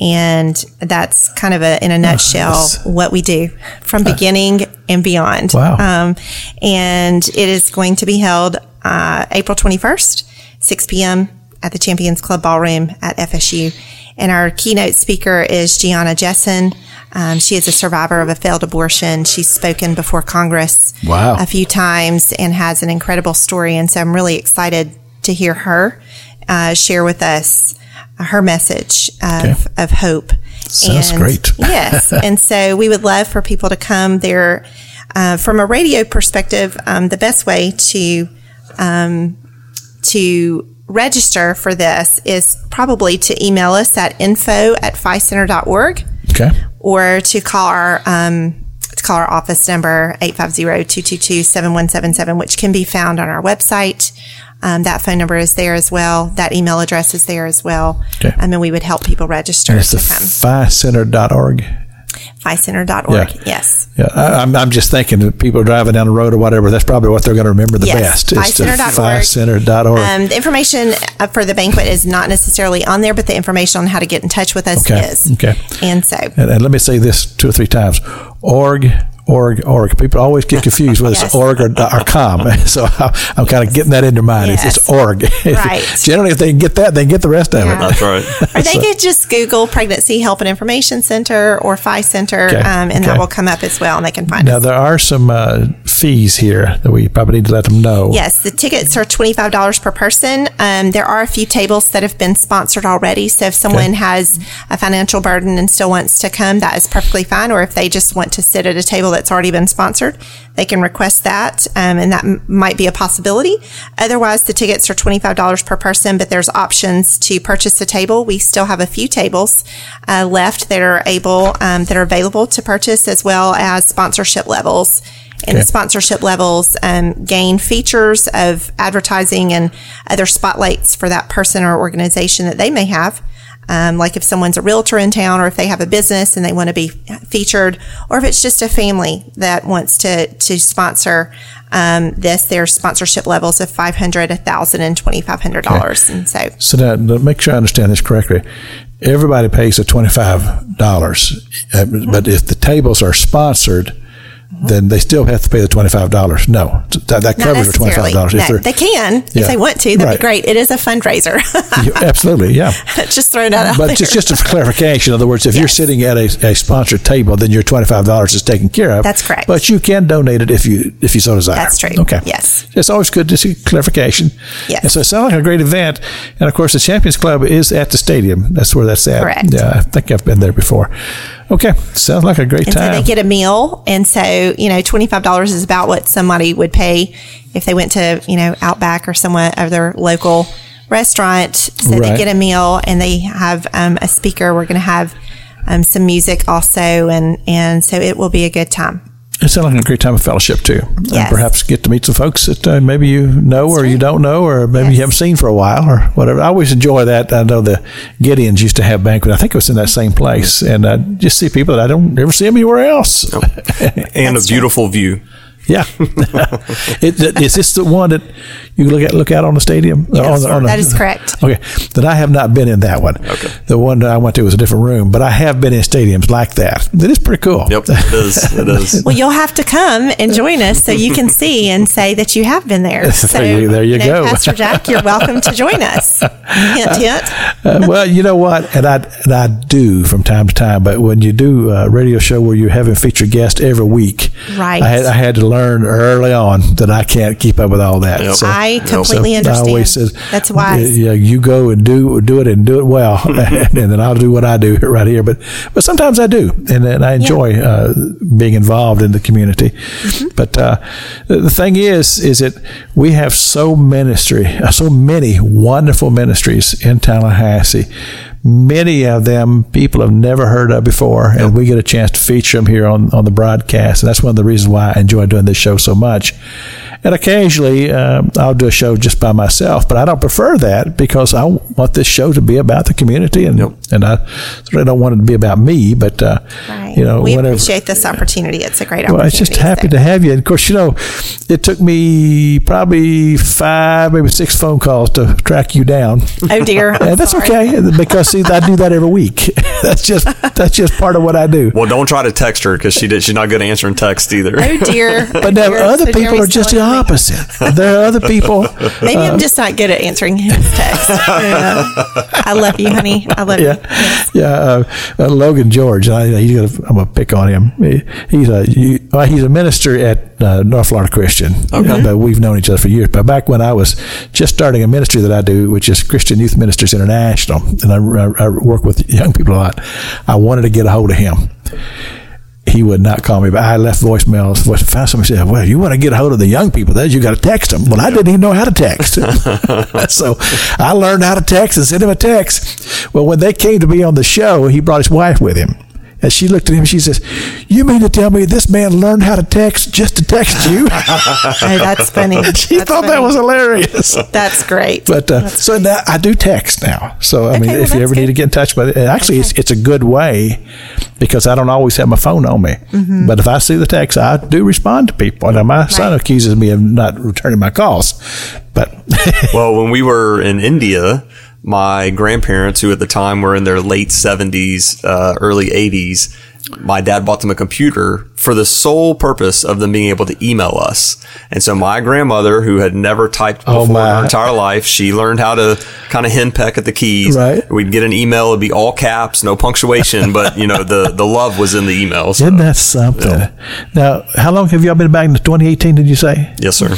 And that's kind of a, in a nutshell, what we do from beginning and beyond. Wow. Um, and it is going to be held uh, April 21st, 6 p.m. at the Champions Club Ballroom at FSU. And our keynote speaker is Gianna Jessen. Um, she is a survivor of a failed abortion. She's spoken before Congress Wow. a few times and has an incredible story. And so I'm really excited to hear her uh, share with us her message of, Okay. of hope. Sounds And- great. (laughs) yes. And so we would love for people to come there. Uh, from a radio perspective, um, the best way to um, to register for this is probably to email us at info at phicenter.org Okay. or to call our um, to call our office number, 850-222-7177, which can be found on our website. Um, that phone number is there as well. That email address is there as well. Okay. Um, and we would help people register And it's to the come. PhiCenter.org. PhiCenter.org. Yeah. Yes. Yeah, I, I'm, I'm just thinking that people are driving down the road or whatever, that's probably what they're going to remember the Yes, best. It's. PhiCenter.org. Um, the information uh, for the banquet is not necessarily on there, but the information on how to get in touch with us Okay, is. okay. And so, and, and let me say this two or three times org org org people always get confused whether (laughs) Yes. it's org or, or com (laughs) so I, i'm kind of getting that in their mind it's, it's org (laughs) Right. generally if they can get that they can get the rest of Yeah. it That's right. or they could just Google Pregnancy Help and Information Center or Phi Center, Okay, um, and okay. that will come up as well, and they can find us. now us. there are some uh, fees here that we probably need to let them know Yes, the tickets are twenty-five dollars per person. Um, there are a few tables that have been sponsored already, so if someone Okay. has a financial burden and still wants to come, that is perfectly fine. Or if they just want to sit at a table that's already been sponsored, they can request that, um, and that m- might be a possibility. Otherwise, the tickets are twenty-five dollars per person, but there's options to purchase a table. We still have a few tables uh, left that are able um, that are available to purchase, as well as sponsorship levels. And Okay. the sponsorship levels um, gain features of advertising and other spotlights for that person or organization that they may have. Um, like if someone's a realtor in town or if they have a business and they want to be featured, or if it's just a family that wants to, to sponsor um, this, there's sponsorship levels of 500 1000 and $2,500. And so, so now to make sure i understand this correctly everybody pays the $25 uh, but if the tables are sponsored then they still have to pay the $25 no that, that covers the $25 If No, they can if they want to. That'd Right. be great. It is a fundraiser. (laughs) Absolutely yeah (laughs) just throwing that out But there. just just a clarification, in other words, if you're sitting at a, a sponsored table, then your twenty five dollars is taken care of. That's correct. But you can donate it if you if you so desire. That's true. Okay. Yes. It's always good to see clarification. Yes. And so it sounds like a great event. And of course, the Champions Club is at the stadium. That's where that's at. Correct. Yeah, I think I've been there before. Okay, sounds like a great And so time. they get a meal. And so, you know, $25 is about what somebody would pay if they went to, you know, Outback or somewhere other local restaurant. So Right. they get a meal and they have um, a speaker. We're going to have um, some music also. And, and so it will be a good time. It sounds like a great time of fellowship too, and perhaps get to meet some folks that uh, maybe you know or you don't know, or maybe you haven't seen for a while, or whatever. I always enjoy that. I know the Gideons used to have banquet. I think it was in that same place, and I just see people that I don't ever see anywhere else. (laughs) And a beautiful view. Yeah, (laughs) it, is this the one that you look at look out on the stadium? Yes, On the- on the- that is correct. Okay, then I have not been in that one. Okay. the one that I went to was a different room, but I have been in stadiums like that. It is pretty cool. Yep, it is. It is. (laughs) Well, you'll have to come and join us so you can see and say that you have been there. (laughs) So, There you- there you know, go. Pastor Jack, you're welcome to join us. Hint, hint. Uh, well, you know what, and I and I do from time to time. But when you do a radio show where you're having featured guests every week, Right. I had I had to learn early on that I can't keep up with all that. Yep. I completely I understand. always said, That's why. Yeah, you go and do do it and do it well, (laughs) (laughs) and then I'll do what I do (laughs) right here. But but sometimes I do, and, and I enjoy uh, being involved in the community. Mm-hmm. But uh, the the thing is, is that we have so ministry, uh, so many wonderful ministries in Tallahassee. Many of them people have never heard of before, and we get a chance to feature them here on, on the broadcast. And that's one of the reasons why I enjoy doing this show so much. And occasionally, um, I'll do a show just by myself, but I don't prefer that because I want this show to be about the community, and and I certainly don't want it to be about me. But uh, Right. you know, we whenever, appreciate this opportunity. It's a great well, opportunity. it's just happy so. to have you. And of course, you know, it took me probably five, maybe six phone calls to track you down. Oh dear. (laughs) I'm And that's sorry. okay because see, I do that every week. (laughs) that's just that's just part of what I do. Well, don't try to text her because she did. She's not good at answering text either. Oh dear. (laughs) But now Dear. other So people are just the me. opposite. There are other people. (laughs) Maybe I'm just not good at answering his text. Yeah. I love you, honey. I love Yeah, you. Yes. yeah. Uh, uh, Logan George. I, he's gonna, I'm gonna pick on him. He, he's a he, well, he's a minister at uh, North Florida Christian. Okay. But we've known each other for years. But back when I was just starting a ministry that I do, which is Christian Youth Ministers International, and I, I, I work with young people a lot, I wanted to get a hold of him. He would not call me, but I left voicemails. Voice, found somebody said, "Well, you want to get a hold of the young people? Then you got to text them." Well, I didn't even know how to text, (laughs) so I learned how to text and sent him a text. Well, when they came to be on the show, he brought his wife with him, And she looked at him. She says, "You mean to tell me this man learned how to text just to text you?" (laughs) Oh, that's funny. (laughs) she That's thought that was hilarious. That's great. But uh, so now I do text now. So I mean, well, if you that's ever need to get in touch with it, and actually, it's, it's a good way because I don't always have my phone on me. Mm-hmm. But if I see the text, I do respond to people. Now my son Right. accuses me of not returning my calls, but Well, when we were in India, my grandparents, who at the time were in their late 70s, uh, early 80s, my dad bought them a computer for the sole purpose of them being able to email us. And so my grandmother, who had never typed Oh, before in my. her entire life, she learned how to kind of henpeck at the keys. Right. We'd get an email, it'd be all caps, no punctuation, but you know, the, the love was in the emails. So, isn't that something? Now, how long have y'all been back in 2018? Did you say? yes, sir.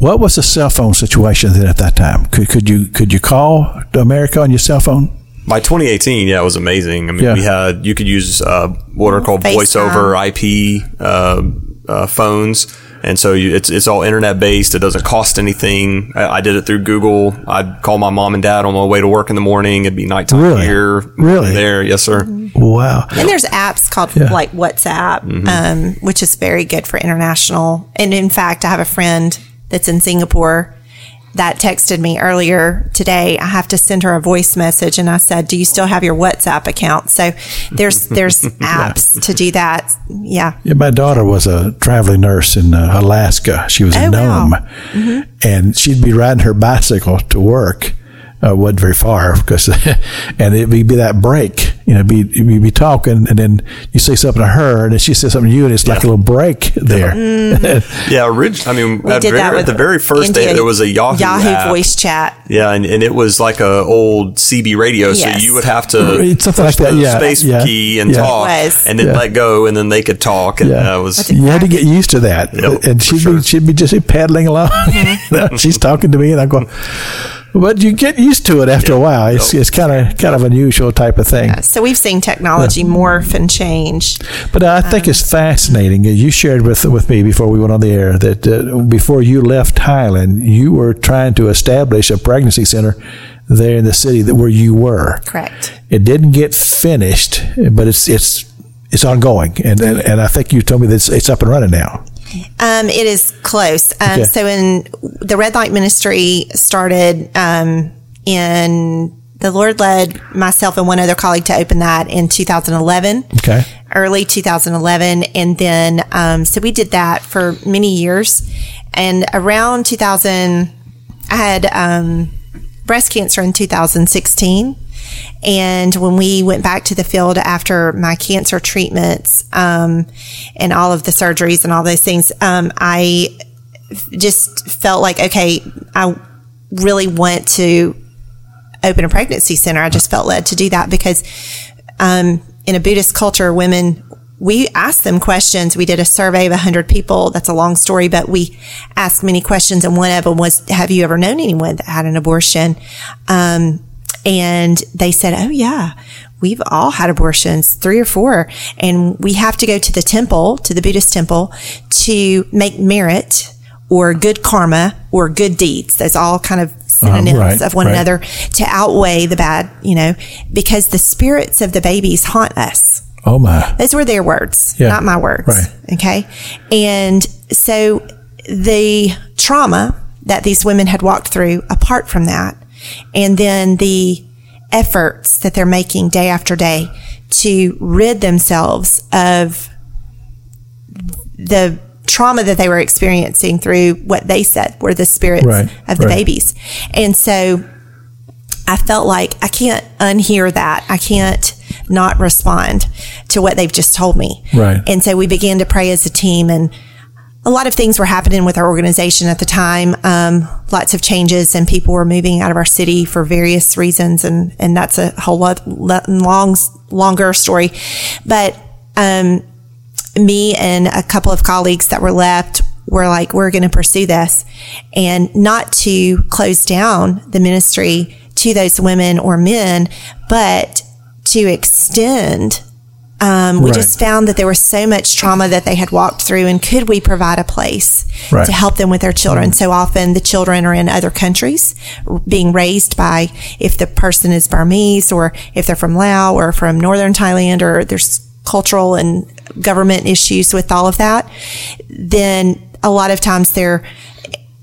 What was the cell phone situation then at that time? Could could you could you call America on your cell phone? By 2018, yeah, it was amazing. I mean, Yeah. we had you could use uh, what are called voice over IP uh, uh, phones, and so you, it's it's all internet based. It doesn't cost anything. I, I did it through Google. I'd call my mom and dad on my way to work in the morning. It'd be nighttime Really? here, Really? there. Yes, sir. Wow. And there's apps called Yeah. like WhatsApp, um, which is very good for international. And in fact, I have a friend that's in Singapore that texted me earlier today. I have to send her a voice message, and I said, "Do you still have your WhatsApp account?" So there's (laughs) there's apps to do that. Yeah. Yeah, my daughter was a traveling nurse in uh, Alaska. She was a Oh, wow. Nome, and she'd be riding her bicycle to work. Uh, wasn't very far because, (laughs) and it'd be, be that break. You know, be you'd be talking, and then you say something to her, and then she says something to you, and it's like a little break there. (laughs) Yeah, orig- I mean, We at, did very, that with at the very first day, there was a Yahoo, app. voice chat. Yeah, and, and it was like a old CB radio, so you would have to It's something like that, the yeah, space yeah, key and yeah. talk, was. and then Yeah. let go, and then they could talk, and Yeah. it was You had to get used to that, Yep, and she'd sure. be she'd be just paddling along. You (laughs) know, She's talking to me, and I go. But you get used to it after a while. It's it's kind of kind of unusual type of thing. So we've seen technology morph and change. But I think it's fascinating. You shared with with me before we went on the air that uh, before you left Thailand, you were trying to establish a pregnancy center there in the city that where you were. Correct. It didn't get finished, but it's it's it's ongoing, and and, and I think you told me that it's, it's up and running now. Um, it is close. Um, Okay. So, in the Red Light Ministry started um, in the Lord led myself and one other colleague to open that in 2011. Okay. Early 2011, and then um, so we did that for many years, and around 2000, I had um, breast cancer in 2016. And when we went back to the field after my cancer treatments um, and all of the surgeries and all those things, um, I just felt like, okay, I really want to open a pregnancy center. I just felt led to do that because um, in a Buddhist culture, women, we asked them questions. We did a survey of 100 people. That's a long story, but we asked many questions. And one of them was, Have you ever known anyone that had an abortion? Um, and they said, Oh, yeah, we've all had abortions, three or four. And we have to go to the temple, to the Buddhist temple, to make merit or good karma or good deeds. That's all kind of uh-huh, synonyms right, of one right. another to outweigh the bad, you know, because the spirits of the babies haunt us. Oh my! Those were their words, Yeah, not my words. right. Okay. And so the trauma that these women had walked through apart from that, and then the efforts that they're making day after day to rid themselves of the trauma that they were experiencing through what they said were the spirits Right, of the right. babies. And so I felt like I can't unhear that. I can't not respond to what they've just told me. Right. And so we began to pray as a team and a lot of things were happening with our organization at the time. Um, lots of changes and people were moving out of our city for various reasons. And, and that's a whole lot, long, longer story. But, um, me and a couple of colleagues that were left were like, we're going to pursue this and not to close down the ministry to those women or men, but to extend Um, we Right. just found that there was so much trauma that they had walked through, and could we provide a place Right. to help them with their children? So often the children are in other countries, being raised by if the person is Burmese or if they're from Laos or from northern Thailand, or there's cultural and government issues with all of that. Then a lot of times they're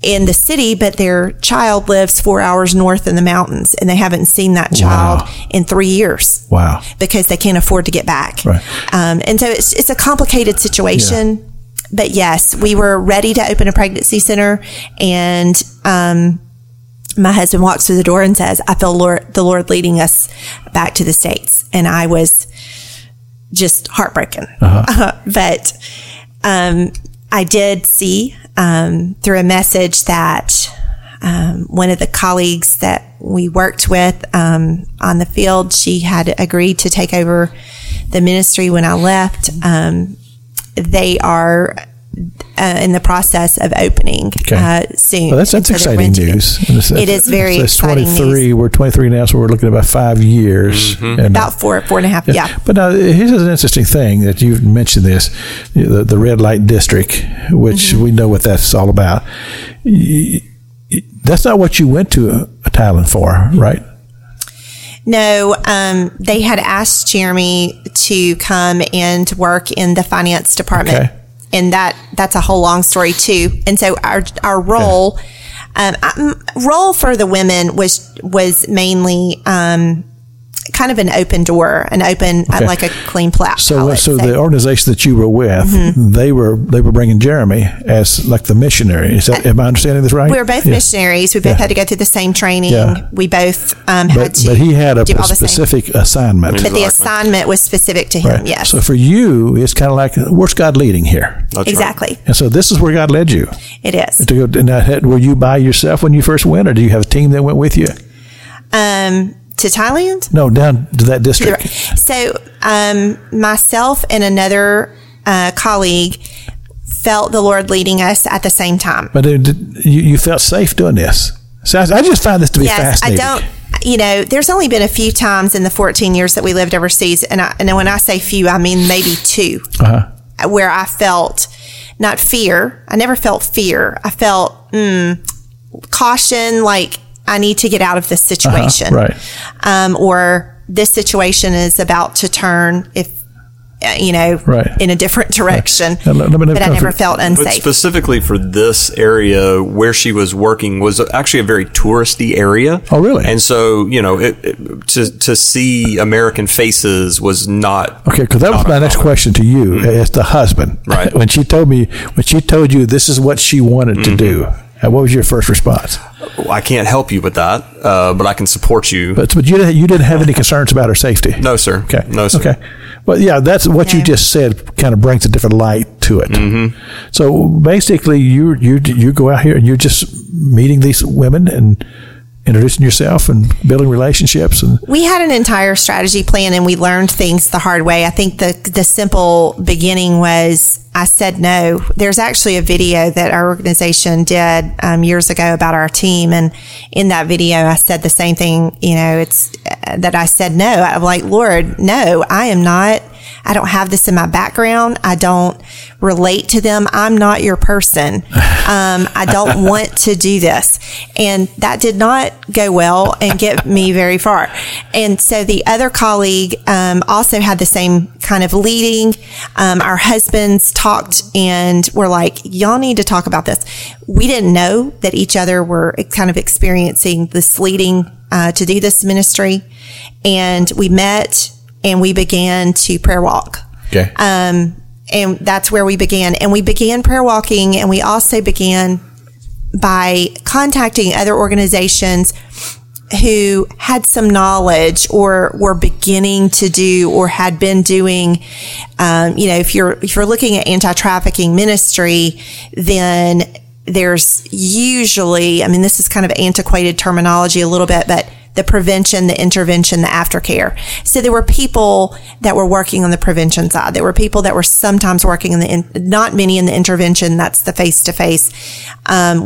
in the city, but their child lives four hours north in the mountains, and they haven't seen that child Wow. in three years Wow. because they can't afford to get back. Right. Um, and so it's, it's a complicated situation. But yes, we were ready to open a pregnancy center. And um, my husband walks through the door and says, I feel Lord, the Lord leading us back to the States. And I was just heartbroken. (laughs) but um, I did see um, through a message that um, one of the colleagues that we worked with um, on the field, she had agreed to take over the ministry when I left. Um, they are uh, in the process of opening uh, soon. Well, that's that's So exciting renting it. news. It is very so it's exciting news. 23. We're 23 now, so we're looking at about five years. And, uh, About four, four and a half. Yeah. But now, here's an interesting thing that you've mentioned this the, the red light district, which Mm-hmm. we know what that's all about. Y- y- That's not what you went to uh, Thailand for, right? No, um, they had asked Jeremy to come and work in the finance department, Okay. And that that's a whole long story too. And so our our role, um, role for the women was was mainly um, kind of an open door, an open uh, like a clean plat. So, palette. so the organization that you were with, Mm-hmm. they were they were bringing Jeremy as like the missionary. Is that am I understanding this right? we were both Yeah. missionaries. We both Yeah. had to go through the same training. Yeah. We both um, had But, to. but he had a, do all same. specific assignment. But the assignment was specific to him. Right. Yes, So for you, it's kind of like, where's God leading here? That's right. exactly. And so this is where God led you It is. to go. And that, were you by yourself when you first went, or do you have a team that went with you? Um, to Thailand. No, down to that district. So, um, myself and another uh, colleague felt the Lord leading us at the same time. But it, you, you felt safe doing this. So I, I just find this to be yes, I don't. You know, there's only been a few times in the 14 years that we lived overseas, and I, and when I say few, I mean maybe 2 Uh-huh. where I felt not fear. I never felt fear. I felt mm, caution, like I need to get out of this situation, right. Um, or this situation is about to turn if uh, you know Right. in a different direction. Now, let- let me- but I never felt But unsafe. specifically for this area where she was working was actually a very touristy area. Oh, really? And so, you know, it, it, to to see American faces was not Okay, because that was my next question to you as the husband. Right. (laughs) when she told me, when she told you this is what she wanted to do, uh, what was your first response? I can't help you with that, uh, but I can support you. But, but you, didn't, you didn't have any concerns about her safety? no, sir. Okay. No, sir. Okay. But yeah, that's what you just said. Kind of brings a different light to it. Mm-hmm. So basically, you you you go out here and you're just meeting these women and introducing yourself and building relationships and we had an entire strategy plan and we learned things the hard way. I think the the simple beginning was I said no. There's actually a video that our organization did um, years ago about our team, and in that video, I said the same thing. You know, it's uh, that I said no. I'm like, Lord, no, I am not. I don't have this in my background. I don't relate to them. I'm not your person. (laughs) Um, I don't want to do this. And that did not go well and get me very far. And so the other colleague um, also had the same kind of leading. Um, our husbands talked and were like, y'all need to talk about this. We didn't know that each other were kind of experiencing this leading uh, to do this ministry. And we met and we began to prayer walk. okay. Um, and that's where we began. And we began prayer walking, and we also began by contacting other organizations who had some knowledge or were beginning to do or had been doing um, you know if you're if you're looking at anti-trafficking ministry then there's usually i mean this is kind of antiquated terminology a little bit but the prevention the intervention the aftercare so there were people that were working on the prevention side there were people that were sometimes working in the in, not many in the intervention that's the face to face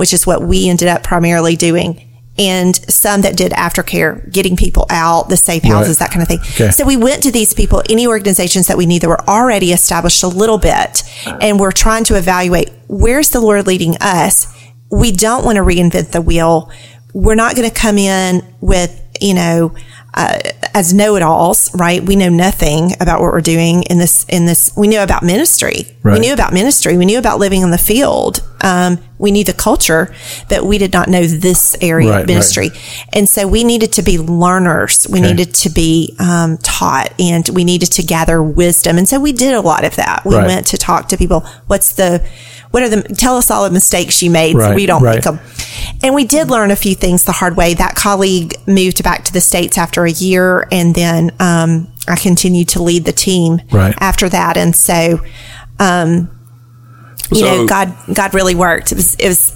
which is what we ended up primarily doing and some that did aftercare, getting people out, the safe houses, Right. that kind of thing. Okay. So we went to these people, any organizations that we knew that were already established a little bit, and we're trying to evaluate where's the Lord leading us. We don't want to reinvent the wheel. We're not going to come in with, you know, uh, as know-it-alls, right? We know nothing about what we're doing in this. In this, we knew about ministry. Right. We knew about ministry. We knew about living in the field. Um, we knew the culture, but we did not know this area Right, of ministry. And so we needed to be learners. We Okay. needed to be um, taught, and we needed to gather wisdom. And so we did a lot of that. We Right. went to talk to people. What's the what are the tell us all the mistakes you made so we don't right. make them. And we did learn a few things the hard way. That colleague moved back to the states after a year, and then um, I continued to lead the team Right. after that. And so, um, you So- know, God God really worked. It was it was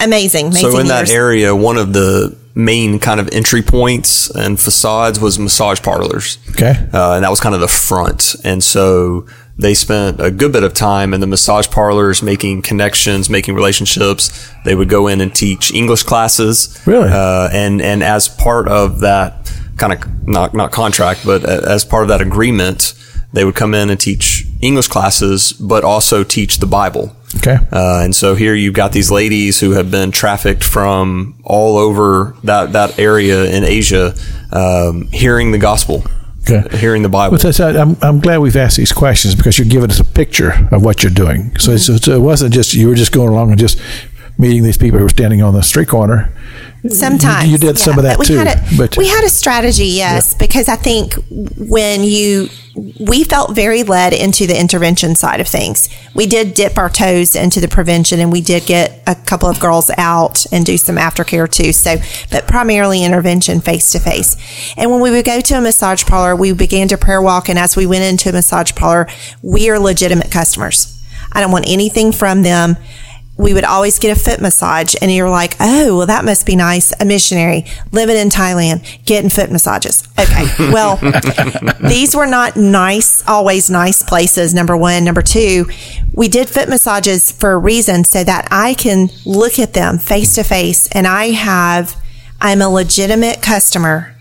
amazing. amazing So in that area, one of the main kind of entry points and facades was massage parlors. Okay. Uh, and that was kind of the front. And so they spent a good bit of time in the massage parlors making connections, making relationships. They would go in and teach English classes. Really? Uh, and, and as part of that kind of not, not contract, but as part of that agreement, they would come in and teach English classes, but also teach the Bible. Okay. Uh, and so here you've got these ladies who have been trafficked from all over that, that area in Asia, um, hearing the gospel, Okay. hearing the Bible. Well, that's, I'm, I'm glad we've asked these questions because you're giving us a picture of what you're doing. So, mm-hmm. it's so it wasn't just you were just going along and just meeting these people who were standing on the street corner. Mm-hmm. Sometimes You- did some of that but too, Had a, but- we had a strategy, yes, because I think when you we felt very led into the intervention side of things. We did dip our toes into the prevention, and we did get a couple of girls out and do some aftercare too. So, but primarily intervention face to face. And when we would go to a massage parlor, we began to prayer walk, and as we went into a massage parlor, we are legitimate customers. I don't want anything from them we would always get a foot massage and you're like, oh, well, that must be nice. A missionary living in Thailand, getting foot massages. Okay. (laughs) Well, these were not nice, always nice places. Number one. Number two, we did foot massages for a reason so that I can look at them face to face and I have, I'm a legitimate customer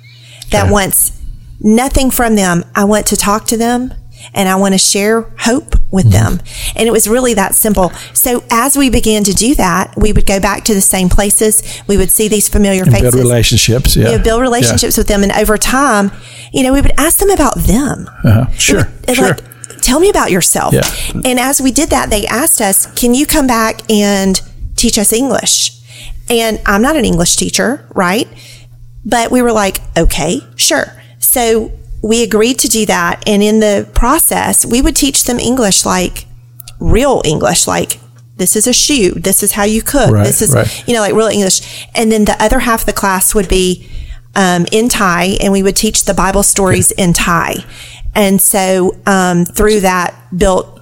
that wants nothing from them. I want to talk to them and I want to share hope with them. And it was really that simple. So as we began to do that, we would go back to the same places. We would see these familiar And faces. build relationships. Yeah. You know, build relationships with them. And over time, you know, we would ask them about them. Uh-huh. Sure. And Sure. Like, tell me about yourself. Yeah. And as we did that, they asked us, can you come back and teach us English? And I'm not an English teacher, right? But we were like, okay, sure. So we agreed to do that. And in the process, we would teach them English like real English, like this is a shoe. This is how you cook. Right, this is, right. you know, like real English. And then the other half of the class would be um, in Thai, and we would teach the Bible stories in Thai. And so um, through that, built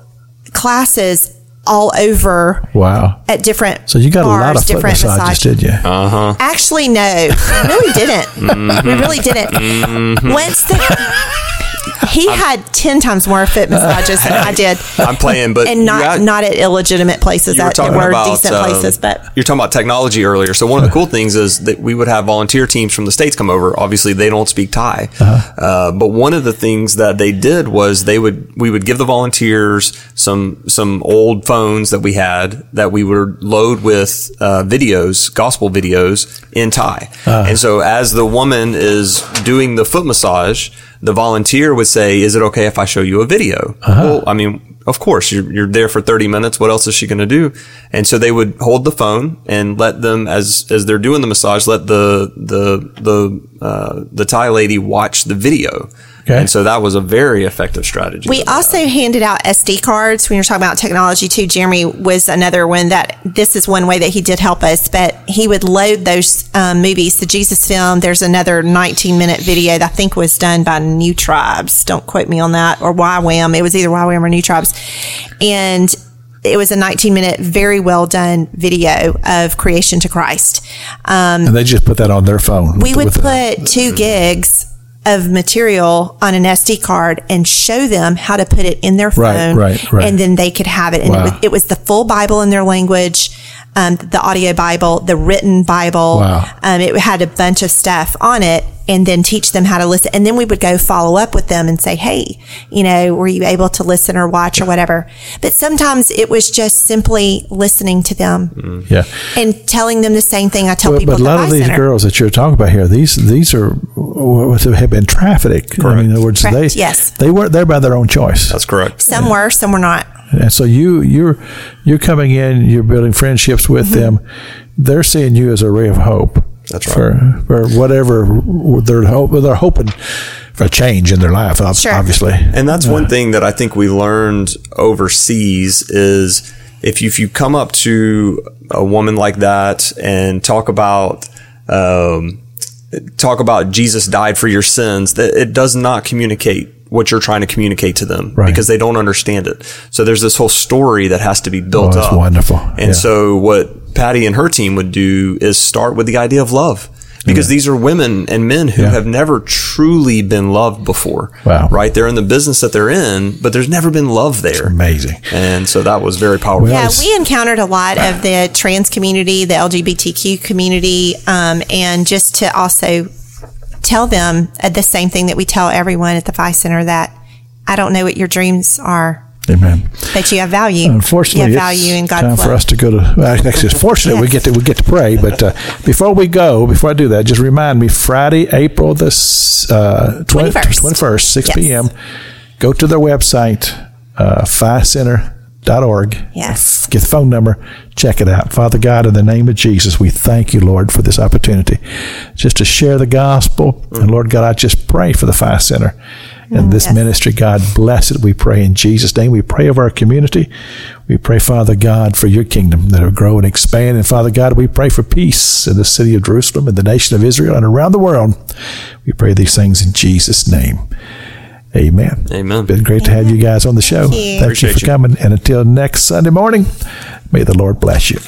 classes all over wow. at different So you got a lot bars, of foot different massages, did you? Uh-huh. Actually, no, (laughs) no, we didn't. We really didn't. Mm-hmm. Once the (laughs) he had ten times more foot massages than I did, (laughs) I'm playing, but and not got- not at illegitimate places. you were That talking were about decent um, places, but you're talking about technology earlier. So one of the cool things is that we would have volunteer teams from the states come over. Obviously, they don't speak Thai, Uh-huh. uh, but one of the things that they did was they would we would give the volunteers some some old phones that we had that we would load with uh, videos, gospel videos in Thai. Uh-huh. And so as the woman is doing the foot massage, the volunteer would say, "Is it okay if I show you a video?" Uh-huh. Well, I mean, of course, you're, you're there for 30 minutes. What else is she going to do? And so they would hold the phone and let them, as, as they're doing the massage, let the, the, the, uh, the Thai lady watch the video. Okay. And so that was a very effective strategy. We that they also handed out SD cards when you're talking about technology too. Jeremy was another one that this is one way that he did help us, but he would load those um, movies, the Jesus film. There's another 19 minute video that I think was done by New Tribes. Don't quote me on that or YWAM. It was either YWAM or New Tribes. And it was a 19 minute, very well done video of creation to Christ. Um, And they just put that on their phone. we would with the- put two gigs of material on an SD card and show them how to put it in their phone, right, right. and then they could have it. And it, was, it was the full Bible in their language. Um, the audio Bible, the written Bible. Wow. Um, it had a bunch of stuff on it and then teach them how to listen. And then we would go follow up with them and say, Hey, you know, were you able to listen or watch or whatever? But sometimes it was just simply listening to them Yeah. and telling them the same thing I tell But, people but a at the lot of these Center. girls that you're talking about here, these these are what have been trafficked. I mean, in other words, Correct, they yes. they weren't there by their own choice. That's correct. Some were, some were not. And so you you're you're coming in, you're building friendships with Mm-hmm. them. They're seeing you as a ray of hope. That's right. For for whatever they're hope they're hoping for a change in their life. ob- Sure. Obviously, And that's one thing that I think we learned overseas is if you, if you come up to a woman like that and talk about um, talk about Jesus died for your sins, that it does not communicate what you're trying to communicate to them Right. because they don't understand it. So there's this whole story that has to be built Oh, that's up. wonderful. And Yeah. so what Patti and her team would do is start with the idea of love. Because these are women and men who Yeah. have never truly been loved before. Wow. Right? They're in the business that they're in, but there's never been love there. amazing. And so that was very powerful. Yeah, we encountered a lot of the trans community, the LGBTQ community, um, and just to also tell them uh, the same thing that we tell everyone at the Phi Center that I don't know what your dreams are, Amen. That you have value. Unfortunately, you have value in it's God's time love. for us to go to. Well, actually, it's fortunate we get to we get to pray. But uh, before we go, before I do that, just remind me Friday, April the uh, 21st. twenty first, six Yes. p.m. Go to their website, uh, phicenter.org. Yes. Get the phone number. Check it out. Father God, in the name of Jesus, we thank you, Lord, for this opportunity just to share the gospel. And Lord God, I just pray for the Phi Center and this Yes. ministry. God bless it. We pray in Jesus' name. We pray over our community. We pray, Father God, for your kingdom that will grow and expand. And Father God, we pray for peace in the city of Jerusalem and the nation of Israel and around the world. We pray these things in Jesus' name. Amen. Amen. Been great to have you guys on the show. you. Thank you Appreciate for you. coming. And until next Sunday morning, may the Lord bless you.